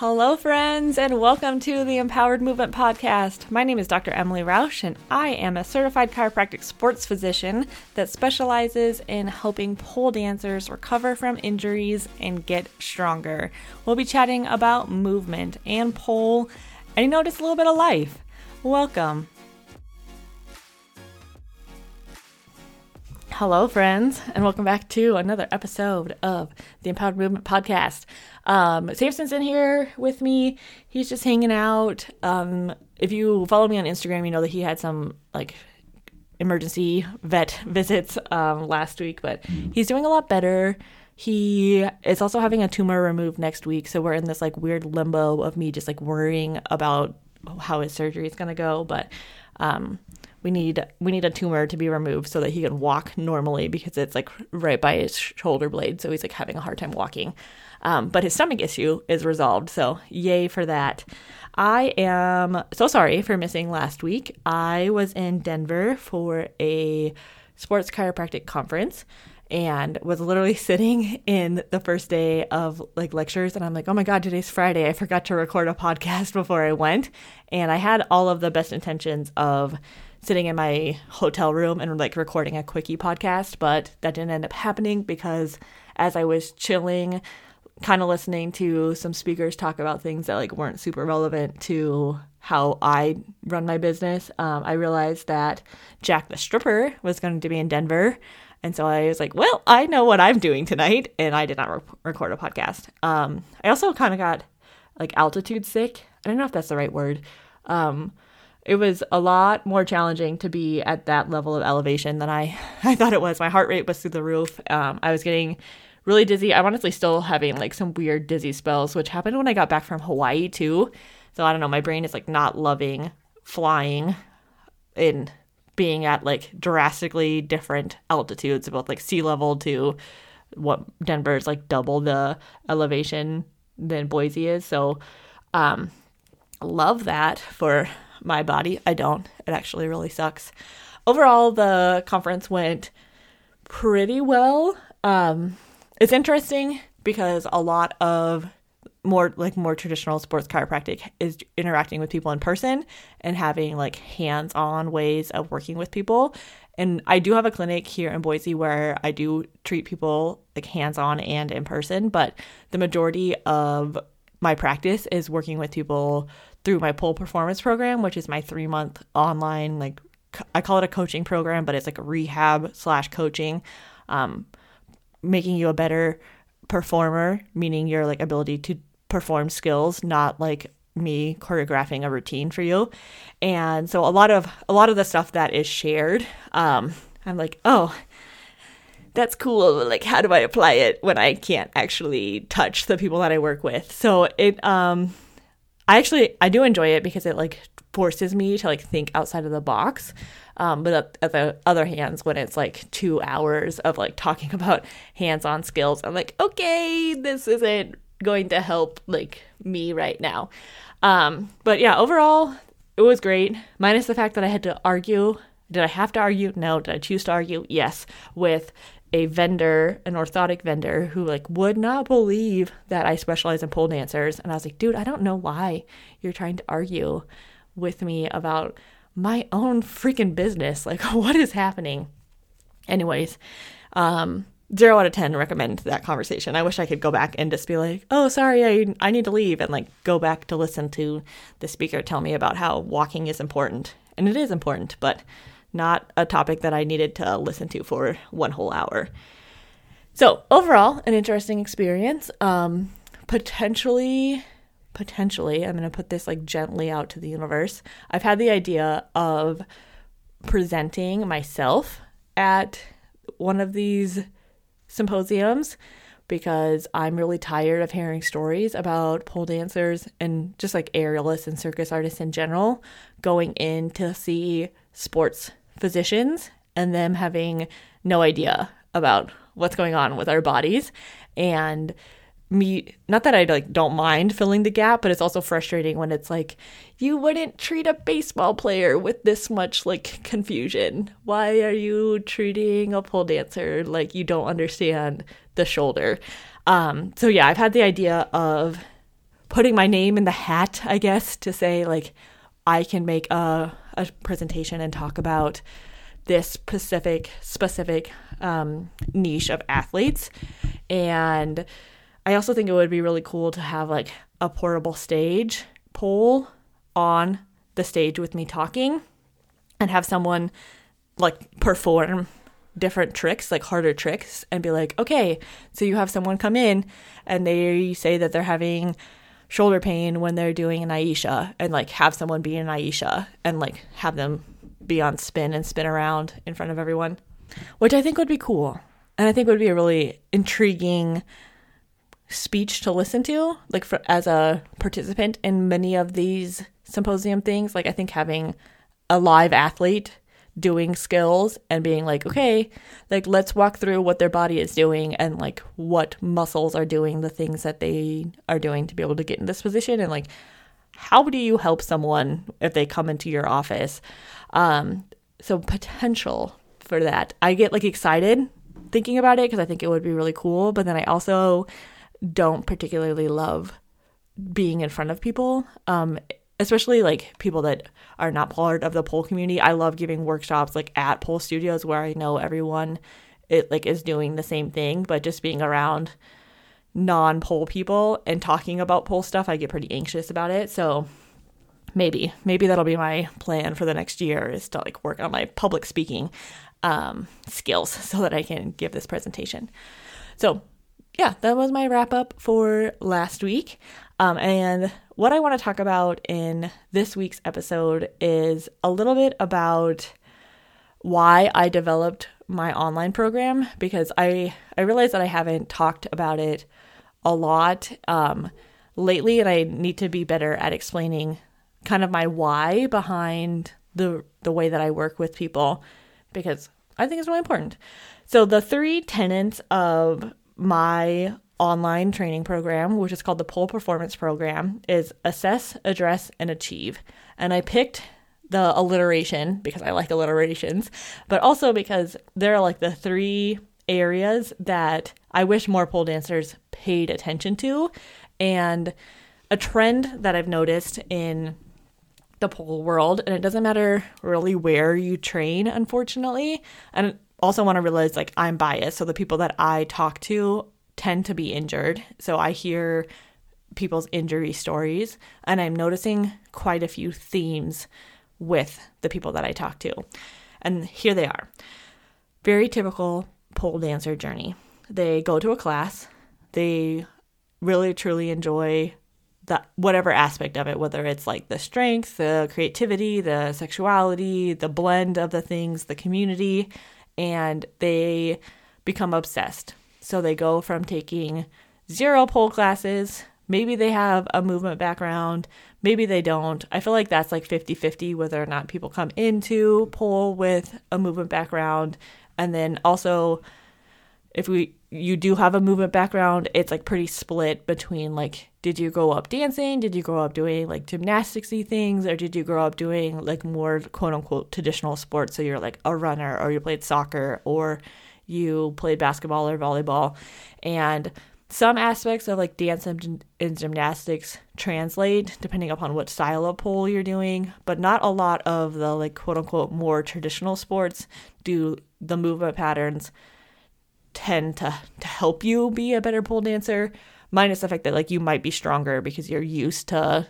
Hello, friends, and welcome to the Empowered Movement Podcast. My name is Dr. Emily Rausch, and I am a certified chiropractic sports physician that specializes in helping pole dancers recover from injuries and get stronger. We'll be chatting about movement and pole, and you just a little bit of life. Welcome. Hello, friends, and welcome back to another episode of the Empowered Movement Podcast. Um, Samson's in here with me. He's just hanging out. Um, if you follow me on Instagram, you know that he had some like emergency vet visits um, last week, but he's doing a lot better. He is also having a tumor removed next week, so we're in this like weird limbo of me just like worrying about how his surgery is gonna go, but um, we need we need a tumor to be removed so that he can walk normally because it's like right by his shoulder blade so he's like having a hard time walking um, but his stomach issue is resolved so yay for that i am so sorry for missing last week i was in denver for a sports chiropractic conference and was literally sitting in the first day of like lectures and I'm like, "Oh my god, today's Friday. I forgot to record a podcast before I went." And I had all of the best intentions of sitting in my hotel room and like recording a quickie podcast, but that didn't end up happening because as I was chilling, kind of listening to some speakers talk about things that like weren't super relevant to how I run my business, um, I realized that Jack the Stripper was going to be in Denver. And so I was like, well, I know what I'm doing tonight. And I did not re- record a podcast. Um, I also kind of got like altitude sick. I don't know if that's the right word. Um, it was a lot more challenging to be at that level of elevation than I, I thought it was. My heart rate was through the roof. Um, I was getting really dizzy. I'm honestly still having like some weird dizzy spells, which happened when I got back from Hawaii too. So I don't know. My brain is like not loving flying in being at like drastically different altitudes, both like sea level to what Denver is like double the elevation than Boise is. So, um, love that for my body. I don't. It actually really sucks. Overall, the conference went pretty well. Um, it's interesting because a lot of more like more traditional sports chiropractic is interacting with people in person and having like hands-on ways of working with people and i do have a clinic here in boise where i do treat people like hands-on and in person but the majority of my practice is working with people through my pole performance program which is my three month online like i call it a coaching program but it's like a rehab slash coaching um, making you a better performer meaning your like ability to perform skills, not like me choreographing a routine for you. And so a lot of a lot of the stuff that is shared, um, I'm like, oh, that's cool. Like, how do I apply it when I can't actually touch the people that I work with? So it, um, I actually I do enjoy it because it like forces me to like think outside of the box. Um, but at the other hands, when it's like two hours of like talking about hands-on skills, I'm like, okay, this isn't going to help like me right now. Um, but yeah, overall, it was great. Minus the fact that I had to argue. Did I have to argue? No. Did I choose to argue? Yes. With a vendor, an orthotic vendor, who like would not believe that I specialize in pole dancers. And I was like, dude, I don't know why you're trying to argue with me about my own freaking business. Like, what is happening? Anyways, um, zero out of ten recommend that conversation. I wish I could go back and just be like, oh, sorry, I I need to leave, and like go back to listen to the speaker tell me about how walking is important, and it is important, but not a topic that I needed to listen to for one whole hour. So overall, an interesting experience. Um, potentially, potentially, I'm gonna put this like gently out to the universe. I've had the idea of presenting myself at one of these symposiums because I'm really tired of hearing stories about pole dancers and just like aerialists and circus artists in general going in to see sports physicians and them having no idea about what's going on with our bodies and me not that I like don't mind filling the gap, but it's also frustrating when it's like you wouldn't treat a baseball player with this much like confusion. Why are you treating a pole dancer like you don't understand the shoulder? Um, so yeah, I've had the idea of putting my name in the hat, I guess, to say like I can make a, a presentation and talk about this specific specific um, niche of athletes. And I also think it would be really cool to have like a portable stage pole on the stage with me talking and have someone like perform different tricks, like harder tricks, and be like, okay, so you have someone come in and they say that they're having shoulder pain when they're doing an Aisha, and like have someone be an Aisha and like have them be on spin and spin around in front of everyone, which I think would be cool. And I think would be a really intriguing speech to listen to, like for as a participant in many of these symposium things. Like I think having a live athlete doing skills and being like, okay, like let's walk through what their body is doing and like what muscles are doing the things that they are doing to be able to get in this position and like how do you help someone if they come into your office? Um, so potential for that. I get like excited thinking about it because I think it would be really cool, but then I also don't particularly love being in front of people. Um, especially like people that are not part of the pole community. I love giving workshops like at pole studios where I know everyone it like is doing the same thing, but just being around non-pole people and talking about pole stuff, I get pretty anxious about it. So maybe maybe that'll be my plan for the next year is to like work on my public speaking um, skills so that I can give this presentation. So yeah, that was my wrap up for last week. Um, and what I want to talk about in this week's episode is a little bit about why I developed my online program because I I realize that I haven't talked about it a lot um, lately, and I need to be better at explaining kind of my why behind the the way that I work with people because I think it's really important. So the three tenets of my online training program, which is called the Pole Performance Program, is assess, address, and achieve. And I picked the alliteration because I like alliterations, but also because there are like the three areas that I wish more pole dancers paid attention to. And a trend that I've noticed in the pole world, and it doesn't matter really where you train, unfortunately. And also want to realize like I'm biased. So the people that I talk to tend to be injured. So I hear people's injury stories and I'm noticing quite a few themes with the people that I talk to. And here they are. Very typical pole dancer journey. They go to a class, they really truly enjoy that whatever aspect of it, whether it's like the strength, the creativity, the sexuality, the blend of the things, the community, and they become obsessed. So they go from taking zero pole classes, maybe they have a movement background, maybe they don't. I feel like that's like 50 50 whether or not people come into pole with a movement background. And then also, if we you do have a movement background, it's like pretty split between like, did you grow up dancing? Did you grow up doing like gymnasticsy things? Or did you grow up doing like more quote unquote traditional sports? So you're like a runner or you played soccer or you played basketball or volleyball. And some aspects of like dance and, gymnastics translate depending upon what style of pole you're doing, but not a lot of the like quote unquote more traditional sports do the movement patterns tend to to help you be a better pole dancer minus the fact that like you might be stronger because you're used to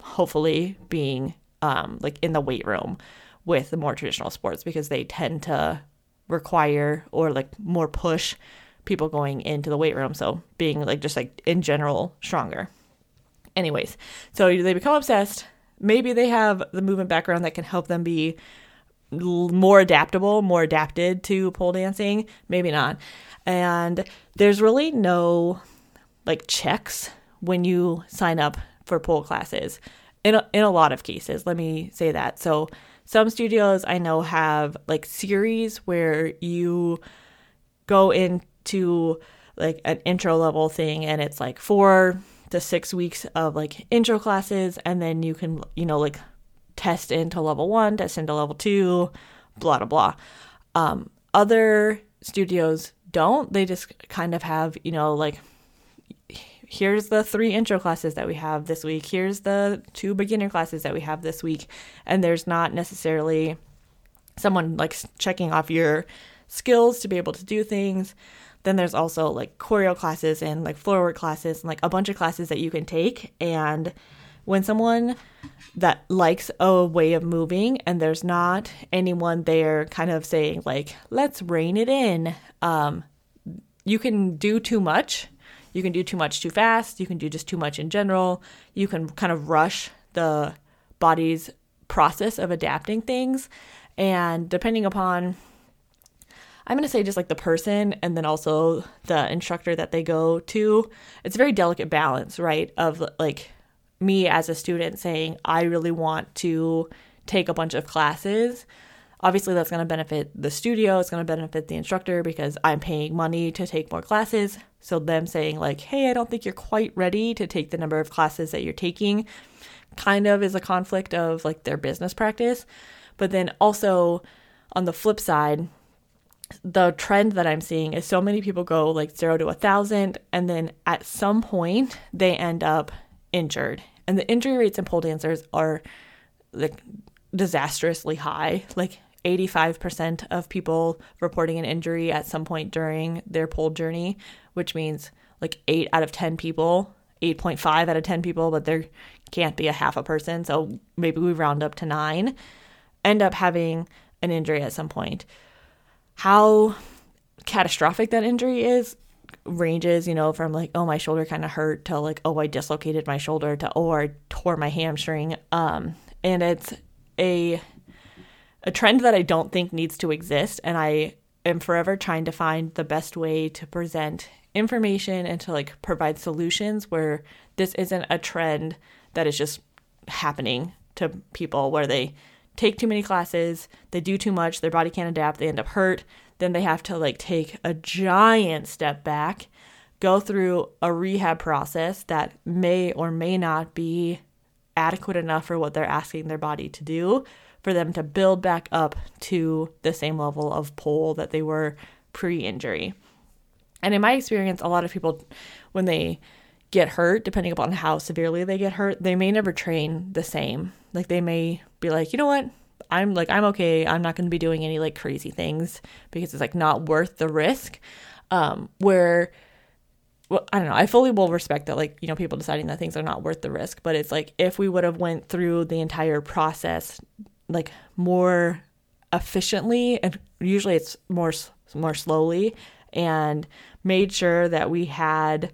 hopefully being um like in the weight room with the more traditional sports because they tend to require or like more push people going into the weight room so being like just like in general stronger anyways so they become obsessed maybe they have the movement background that can help them be more adaptable, more adapted to pole dancing, maybe not. And there's really no like checks when you sign up for pole classes. In a, in a lot of cases, let me say that. So some studios I know have like series where you go into like an intro level thing and it's like 4 to 6 weeks of like intro classes and then you can you know like test into level one, test into level two, blah, blah, blah. Um, other studios don't. They just kind of have, you know, like, here's the three intro classes that we have this week. Here's the two beginner classes that we have this week. And there's not necessarily someone like checking off your skills to be able to do things. Then there's also like choreo classes and like floor work classes and like a bunch of classes that you can take. And when someone that likes a way of moving and there's not anyone there kind of saying like let's rein it in um, you can do too much you can do too much too fast you can do just too much in general you can kind of rush the body's process of adapting things and depending upon I'm going to say just like the person and then also the instructor that they go to. It's a very delicate balance, right? Of like me as a student saying, I really want to take a bunch of classes. Obviously, that's going to benefit the studio, it's going to benefit the instructor because I'm paying money to take more classes. So, them saying, like, hey, I don't think you're quite ready to take the number of classes that you're taking, kind of is a conflict of like their business practice. But then also on the flip side, the trend that I'm seeing is so many people go like zero to a thousand, and then at some point they end up injured. And the injury rates in pole dancers are like disastrously high. Like 85% of people reporting an injury at some point during their pole journey, which means like 8 out of 10 people, 8.5 out of 10 people, but there can't be a half a person. So maybe we round up to 9 end up having an injury at some point. How catastrophic that injury is ranges, you know, from like, oh, my shoulder kind of hurt to like, oh, I dislocated my shoulder to, oh, I tore my hamstring. Um, and it's a a trend that I don't think needs to exist. And I am forever trying to find the best way to present information and to like provide solutions where this isn't a trend that is just happening to people where they take too many classes, they do too much, their body can't adapt, they end up hurt, then they have to like take a giant step back, go through a rehab process that may or may not be adequate enough for what they're asking their body to do for them to build back up to the same level of pole that they were pre-injury. And in my experience, a lot of people when they get hurt, depending upon how severely they get hurt, they may never train the same. Like they may be like, you know what? I'm like, I'm okay. I'm not going to be doing any like crazy things because it's like not worth the risk. Um, where, well, I don't know. I fully will respect that, like, you know, people deciding that things are not worth the risk. But it's like if we would have went through the entire process like more efficiently, and usually it's more more slowly, and made sure that we had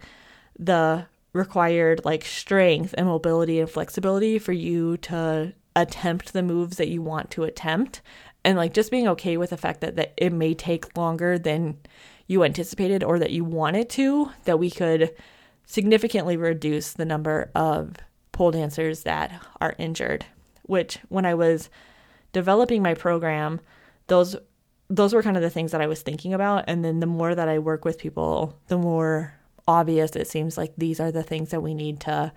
the required like strength and mobility and flexibility for you to attempt the moves that you want to attempt. And like just being okay with the fact that, that it may take longer than you anticipated or that you wanted to that we could significantly reduce the number of pole dancers that are injured which when i was developing my program those those were kind of the things that i was thinking about and then the more that i work with people the more obvious it seems like these are the things that we need to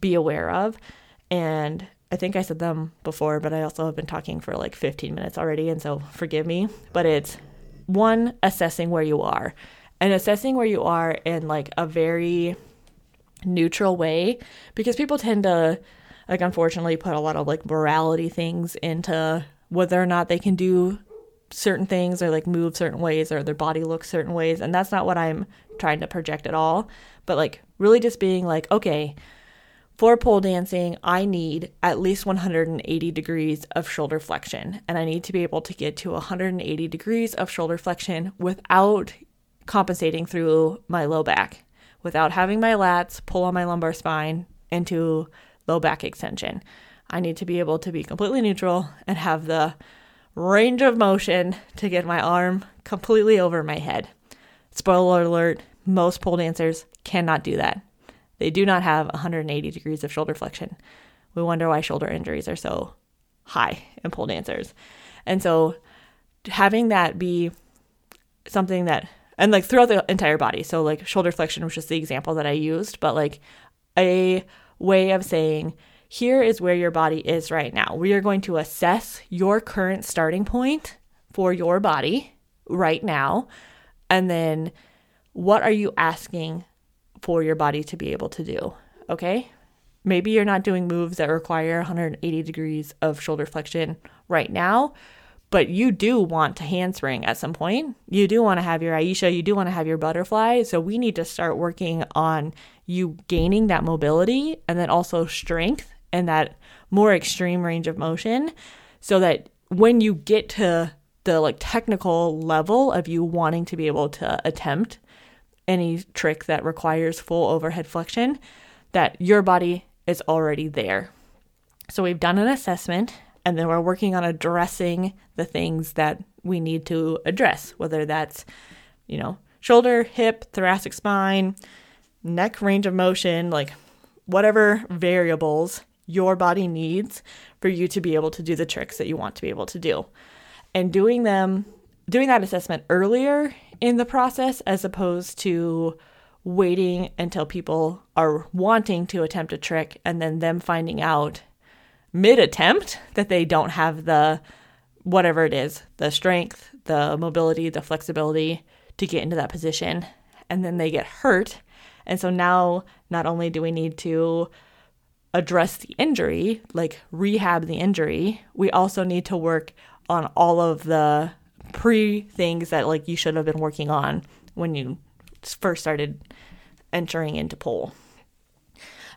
be aware of. And I think I said them before, but I also have been talking for like 15 minutes already. And so forgive me. But it's one, assessing where you are and assessing where you are in like a very neutral way because people tend to, like, unfortunately, put a lot of like morality things into whether or not they can do certain things or like move certain ways or their body looks certain ways. And that's not what I'm trying to project at all. But like really just being like, okay, for pole dancing, I need at least 180 degrees of shoulder flexion. And I need to be able to get to 180 degrees of shoulder flexion without compensating through my low back, without having my lats pull on my lumbar spine into low back extension. I need to be able to be completely neutral and have the range of motion to get my arm completely over my head. Spoiler alert, most pole dancers cannot do that. They do not have 180 degrees of shoulder flexion. We wonder why shoulder injuries are so high in pole dancers. And so having that be something that and like throughout the entire body. So like shoulder flexion was just the example that I used, but like a way of saying here is where your body is right now. We are going to assess your current starting point for your body right now. And then what are you asking for your body to be able to do. Okay? Maybe you're not doing moves that require 180 degrees of shoulder flexion right now, but you do want to handspring at some point. You do want to have your Aisha, you do want to have your butterfly. So we need to start working on you gaining that mobility and then also strength and that more extreme range of motion so that when you get to the like technical level of you wanting to be able to attempt any trick that requires full overhead flexion that your body is already there. So we've done an assessment and then we're working on addressing the things that we need to address, whether that's, you know, shoulder, hip, thoracic spine, neck range of motion, like whatever variables your body needs for you to be able to do the tricks that you want to be able to do. And doing them, doing that assessment earlier in the process as opposed to waiting until people are wanting to attempt a trick and then them finding out mid attempt that they don't have the whatever it is the strength, the mobility, the flexibility to get into that position. And then they get hurt. And so now, not only do we need to address the injury, like rehab the injury, we also need to work on all of the pre things that like you should have been working on when you first started entering into pole.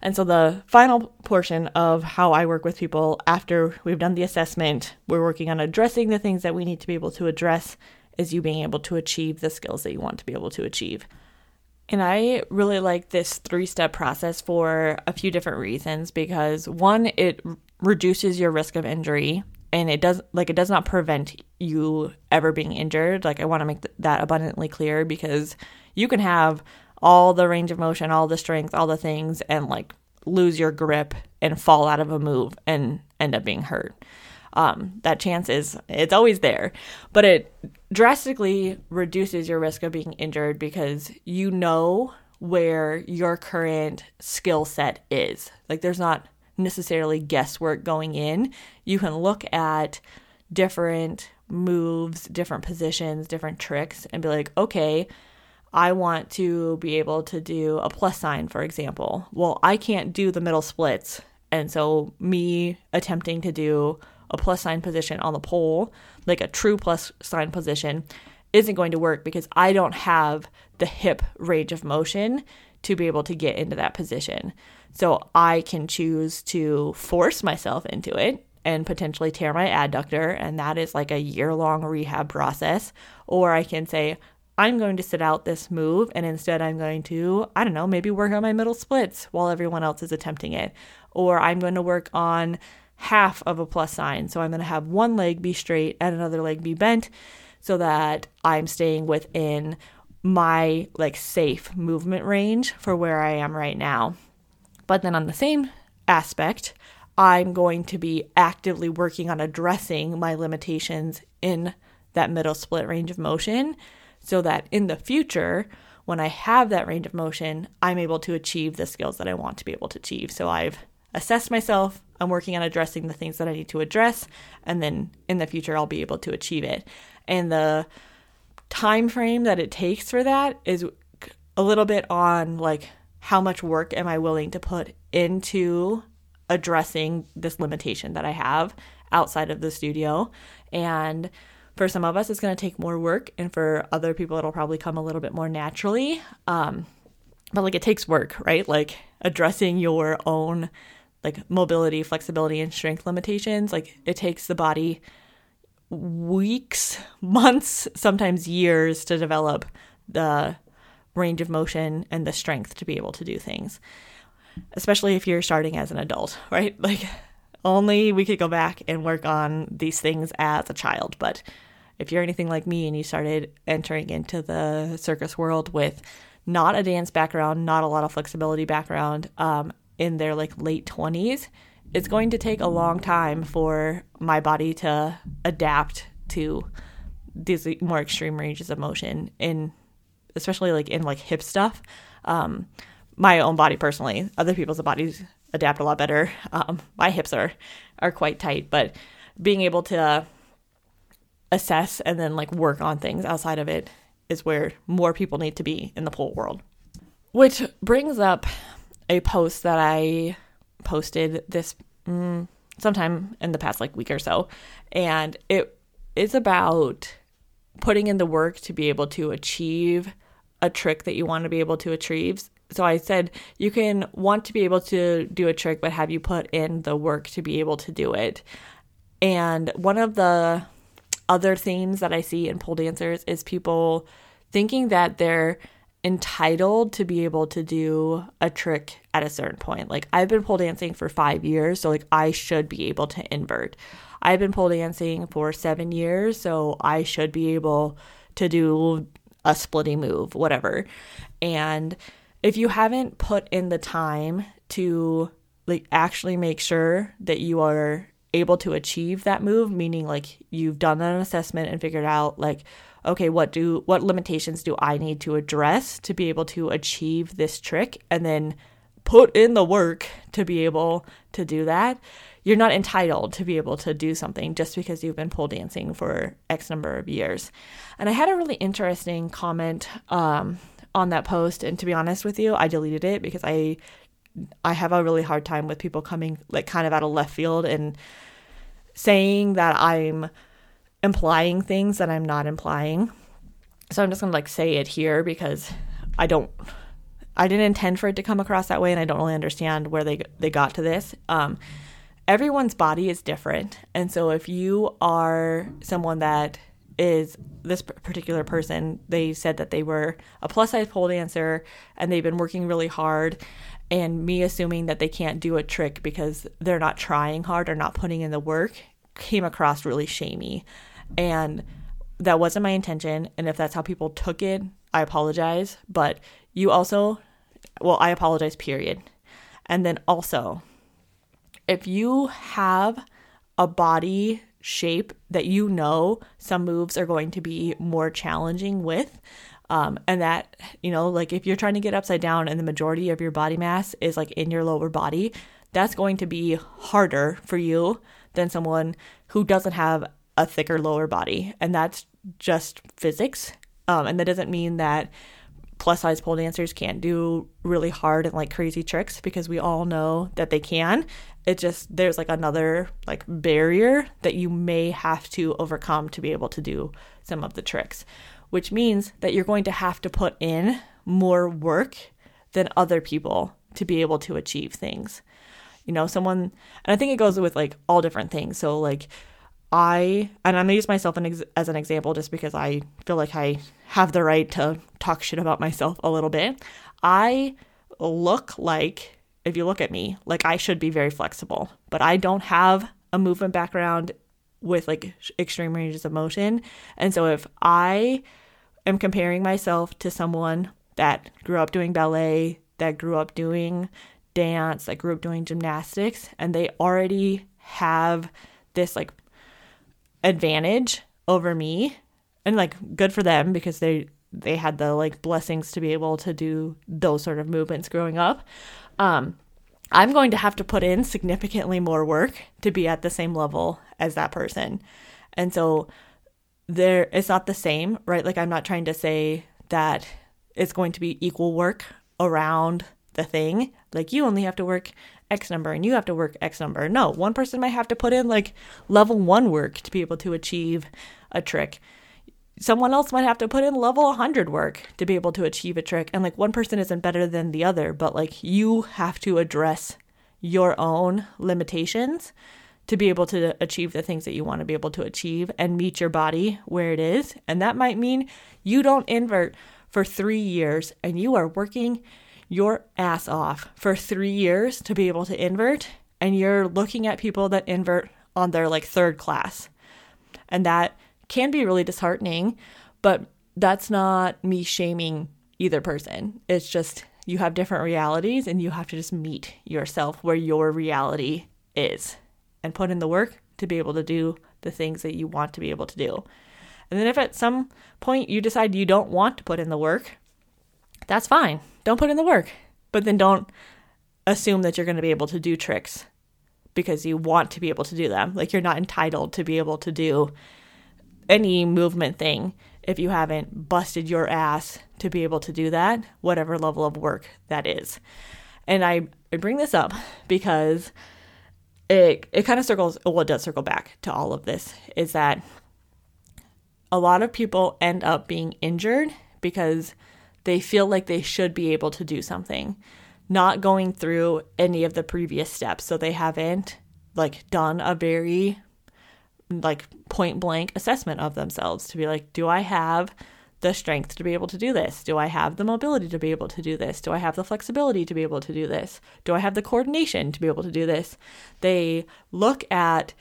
And so the final portion of how I work with people after we've done the assessment, we're working on addressing the things that we need to be able to address is you being able to achieve the skills that you want to be able to achieve. And I really like this three step process for a few different reasons because one, it reduces your risk of injury and it does like it does not prevent you ever being injured. Like I want to make th- that abundantly clear because you can have all the range of motion, all the strength, all the things, and like lose your grip and fall out of a move and end up being hurt. Um, that chance is it's always there, but it drastically reduces your risk of being injured because you know where your current skill set is. Like there's not necessarily guesswork going in. You can look at different moves, different positions, different tricks, and be like, okay, I want to be able to do a plus sign, for example. Well, I can't do the middle splits. And so, me attempting to do a plus sign position on the pole, like a true plus sign position, isn't going to work because I don't have the hip range of motion to be able to get into that position. So, I can choose to force myself into it and potentially tear my adductor, and that is like a year long rehab process. Or I can say, I'm going to sit out this move and instead I'm going to, I don't know, maybe work on my middle splits while everyone else is attempting it. Or I'm going to work on half of a plus sign. So I'm going to have one leg be straight and another leg be bent so that I'm staying within my like safe movement range for where I am right now. But then on the same aspect, I'm going to be actively working on addressing my limitations in that middle split range of motion so that in the future, when I have that range of motion, I'm able to achieve the skills that I want to be able to achieve. So I've assessed myself, I'm working on addressing the things that I need to address, and then in the future I'll be able to achieve it. And the time frame that it takes for that is a little bit on like how much work am I willing to put into addressing this limitation that I have outside of the studio and for some of us, it's going to take more work, and for other people, it'll probably come a little bit more naturally. Um, but like it takes work, right? Like addressing your own like mobility, flexibility, and strength limitations. Like it takes the body weeks, months, sometimes years to develop the range of motion and the strength to be able to do things. Especially if you're starting as an adult, right? Like only we could go back and work on these things as a child, but if you're anything like me and you started entering into the circus world with not a dance background, not a lot of flexibility background, um, in their like late 20s, it's going to take a long time for my body to adapt to these more extreme ranges of motion in especially like in like hip stuff. Um, my own body personally, other people's bodies adapt a lot better. Um, my hips are are quite tight, but being able to assess and then like work on things outside of it is where more people need to be in the pole world. which brings up a post that I posted this mm, sometime in the past like week or so, and it is about putting in the work to be able to achieve a trick that you want to be able to achieve. So I said you can want to be able to do a trick, but have you put in the work to be able to do it? And one of the other themes that I see in pole dancers is people thinking that they're entitled to be able to do a trick at a certain point. Like I've been pole dancing for 5 years, so like I should be able to invert. I've been pole dancing for 7 years, so I should be able to do a splitting move, whatever. And if you haven't put in the time to like actually make sure that you are able to achieve that move, meaning like you've done an assessment and figured out like okay, what do what limitations do I need to address to be able to achieve this trick and then put in the work to be able to do that. You're not entitled to be able to do something just because you've been pole dancing for X number of years. And I had a really interesting comment um, on that post, and to be honest with you, I deleted it because I I have a really hard time with people coming like kind of out of left field and saying that I'm implying things that I'm not implying. So I'm just going to like say it here because I don't I didn't intend for it to come across that way and I don't really understand where they they got to this. Um everyone's body is different. And so if you are someone that is this particular person, they said that they were a plus size pole dancer and they've been working really hard. And me assuming that they can't do a trick because they're not trying hard or not putting in the work came across really shamey. And that wasn't my intention. And if that's how people took it, I apologize. But you also, well, I apologize, period. And then also, if you have a body shape that you know some moves are going to be more challenging with, um, and that, you know, like if you're trying to get upside down and the majority of your body mass is like in your lower body, that's going to be harder for you than someone who doesn't have a thicker lower body. And that's just physics. Um, and that doesn't mean that plus size pole dancers can't do really hard and like crazy tricks because we all know that they can. It just, there's like another like barrier that you may have to overcome to be able to do some of the tricks, which means that you're going to have to put in more work than other people to be able to achieve things. You know, someone, and I think it goes with like all different things. So, like, I, and I'm gonna use myself as an example just because I feel like I have the right to talk shit about myself a little bit. I look like, if you look at me, like I should be very flexible, but I don't have a movement background with like extreme ranges of motion. And so if I am comparing myself to someone that grew up doing ballet, that grew up doing dance, that grew up doing gymnastics, and they already have this like advantage over me and like good for them because they they had the like blessings to be able to do those sort of movements growing up. Um i'm going to have to put in significantly more work to be at the same level as that person. And so there it's not the same right? Like i'm not trying to say that it's going to be equal work around the thing. Like you only have to work X number and you have to work X number. No, one person might have to put in like level one work to be able to achieve a trick. Someone else might have to put in level 100 work to be able to achieve a trick. And like one person isn't better than the other, but like you have to address your own limitations to be able to achieve the things that you want to be able to achieve and meet your body where it is. And that might mean you don't invert for three years and you are working your ass off for three years to be able to invert, and you're looking at people that invert on their like third class. And that can be really disheartening, but that's not me shaming either person. It's just you have different realities and you have to just meet yourself where your reality is and put in the work to be able to do the things that you want to be able to do. And then if at some point you decide you don't want to put in the work, that's fine don't put in the work. But then don't assume that you're going to be able to do tricks because you want to be able to do them. Like you're not entitled to be able to do any movement thing if you haven't busted your ass to be able to do that, whatever level of work that is. And I, I bring this up because it it kind of circles well it does circle back to all of this is that a lot of people end up being injured because they feel like they should be able to do something not going through any of the previous steps so they haven't like done a very like point blank assessment of themselves to be like do i have the strength to be able to do this? Do I have the mobility to be able to do this? Do I have the flexibility to be able to do this? Do I have the coordination to be able to do this? They look at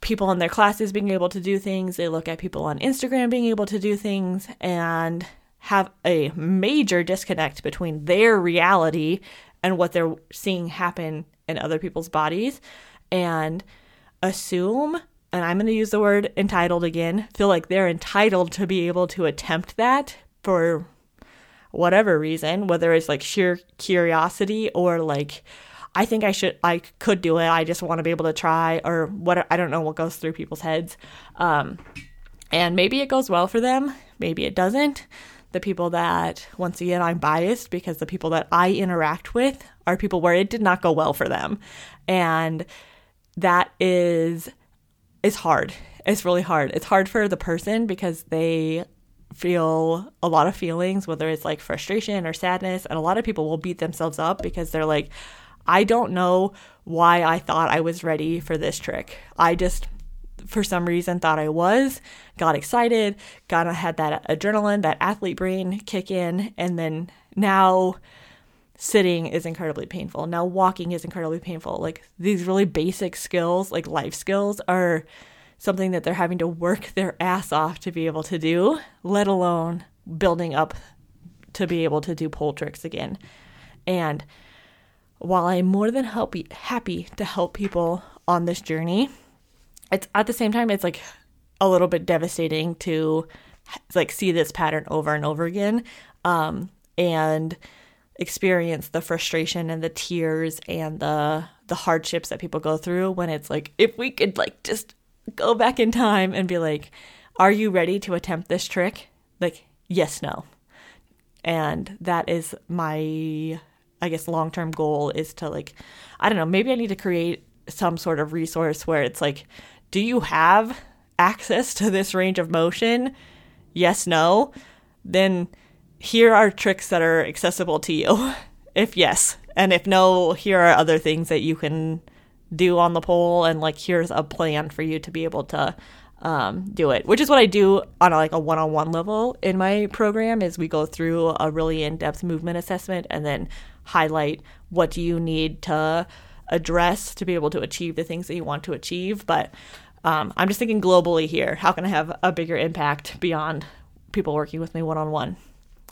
people in their classes being able to do things, they look at people on Instagram being able to do things, and have a major disconnect between their reality and what they're seeing happen in other people's bodies and assume and I'm going to use the word entitled again, feel like they're entitled to be able to attempt that for whatever reason, whether it's like sheer curiosity or like, I think I should, I could do it. I just want to be able to try, or what, I don't know what goes through people's heads. Um, and maybe it goes well for them, maybe it doesn't. The people that, once again, I'm biased because the people that I interact with are people where it did not go well for them. And that is is hard. It's really hard. It's hard for the person because they feel a lot of feelings, whether it's like frustration or sadness. And a lot of people will beat themselves up because they're like, I don't know why I thought I was ready for this trick. I just, for some reason, thought I was, got excited, got had that adrenaline, that athlete brain kick in, and then now sitting is incredibly painful. Now walking is incredibly painful. Like these really basic skills, like life skills, are something that they're having to work their ass off to be able to do, let alone building up to be able to do pole tricks again. And while I'm more than happy happy to help people on this journey, it's at the same time it's like a little bit devastating to like see this pattern over and over again. Um, and experience the frustration and the tears and the the hardships that people go through when it's like if we could like just go back in time and be like are you ready to attempt this trick like yes no and that is my i guess long-term goal is to like i don't know maybe i need to create some sort of resource where it's like do you have access to this range of motion yes no then here are tricks that are accessible to you. if yes, and if no, here are other things that you can do on the pole, and like here's a plan for you to be able to um, do it. Which is what I do on a, like a one-on-one level in my program. Is we go through a really in-depth movement assessment and then highlight what do you need to address to be able to achieve the things that you want to achieve. But um, I'm just thinking globally here. How can I have a bigger impact beyond people working with me one-on-one?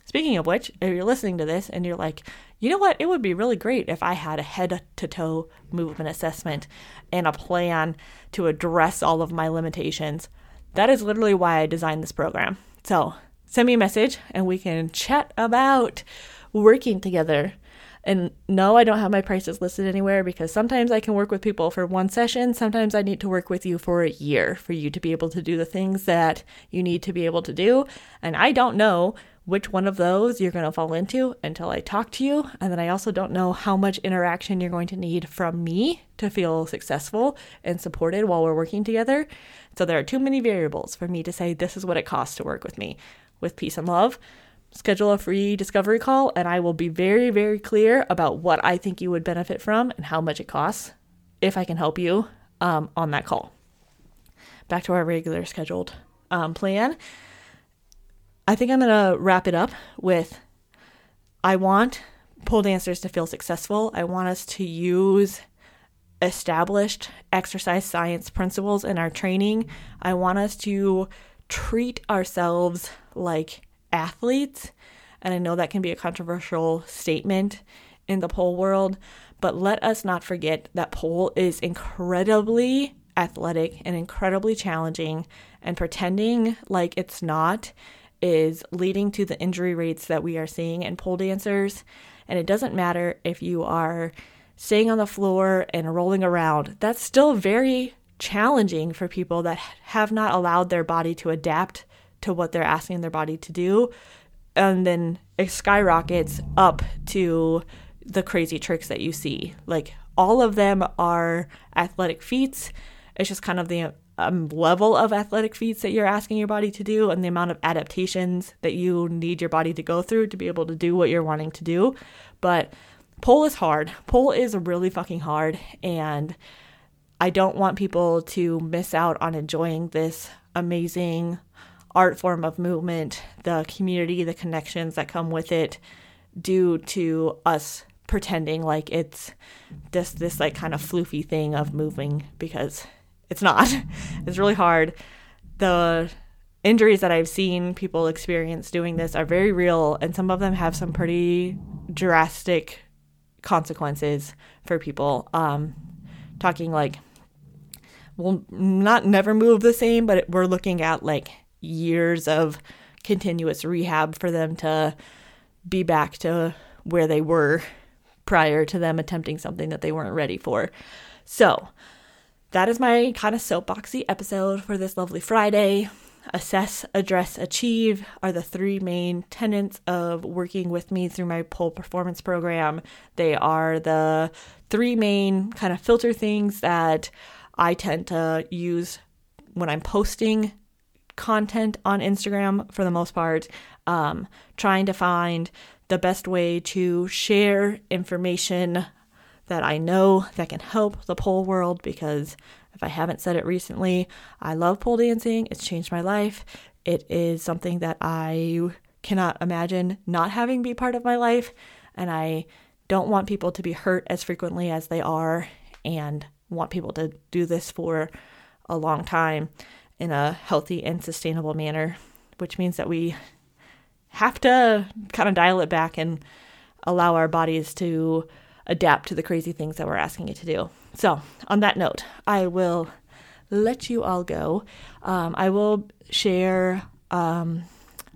Speaking of which, if you're listening to this and you're like, you know what, it would be really great if I had a head to toe movement assessment and a plan to address all of my limitations. That is literally why I designed this program. So send me a message and we can chat about working together. And no, I don't have my prices listed anywhere because sometimes I can work with people for one session. Sometimes I need to work with you for a year for you to be able to do the things that you need to be able to do. And I don't know which one of those you're going to fall into until I talk to you. And then I also don't know how much interaction you're going to need from me to feel successful and supported while we're working together. So there are too many variables for me to say this is what it costs to work with me. With peace and love, schedule a free discovery call, and I will be very, very clear about what I think you would benefit from and how much it costs if I can help you um, on that call. Back to our regular scheduled um, plan. I think I'm going to wrap it up with I want pole dancers to feel successful. I want us to use established exercise science principles in our training. I want us to treat ourselves like athletes. And I know that can be a controversial statement in the pole world, but let us not forget that pole is incredibly athletic and incredibly challenging, and pretending like it's not is leading to the injury rates that we are seeing in pole dancers. And it doesn't matter if you are staying on the floor and rolling around, that's still very challenging for people that have not allowed their body to adapt to what they're asking their body to do. And then it skyrockets up to the crazy tricks that you see. Like all of them are athletic feats. It's just kind of the um, level of athletic feats that you're asking your body to do and the amount of adaptations that you need your body to go through to be able to do what you're wanting to do. But pole is hard. Pole is really fucking hard. And I don't want people to miss out on enjoying this amazing art form of movement, the community, the connections that come with it, due to us pretending like it's just this like kind of floofy thing of moving because it's not. it's really hard. The injuries that I've seen people experience doing this are very real, and some of them have some pretty drastic consequences for people. Um, talking like, we'll not never move the same, but we're looking at like years of continuous rehab for them to be back to where they were prior to them attempting something that they weren't ready for. So, that is my kind of soapboxy episode for this lovely Friday. Assess, address, achieve are the three main tenets of working with me through my pole performance program. They are the three main kind of filter things that I tend to use when I'm posting content on Instagram for the most part, um, trying to find the best way to share information that I know that can help the pole world because if I haven't said it recently, I love pole dancing. It's changed my life. It is something that I cannot imagine not having be part of my life. And I don't want people to be hurt as frequently as they are and want people to do this for a long time in a healthy and sustainable manner, which means that we have to kind of dial it back and allow our bodies to adapt to the crazy things that we're asking it to do. So, on that note, I will let you all go. Um, I will share um,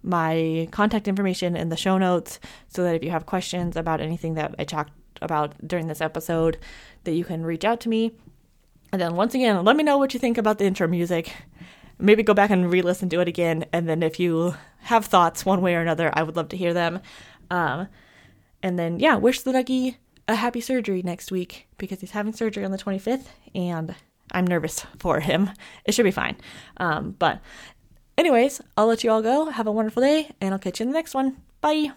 my contact information in the show notes so that if you have questions about anything that I talked about during this episode, that you can reach out to me. And then once again, let me know what you think about the intro music. Maybe go back and re-listen to it again. And then if you have thoughts one way or another, I would love to hear them. Um, and then yeah, wish the Dougie a happy surgery next week because he's having surgery on the 25th and I'm nervous for him. It should be fine. Um, but anyways, I'll let you all go. Have a wonderful day and I'll catch you in the next one. Bye.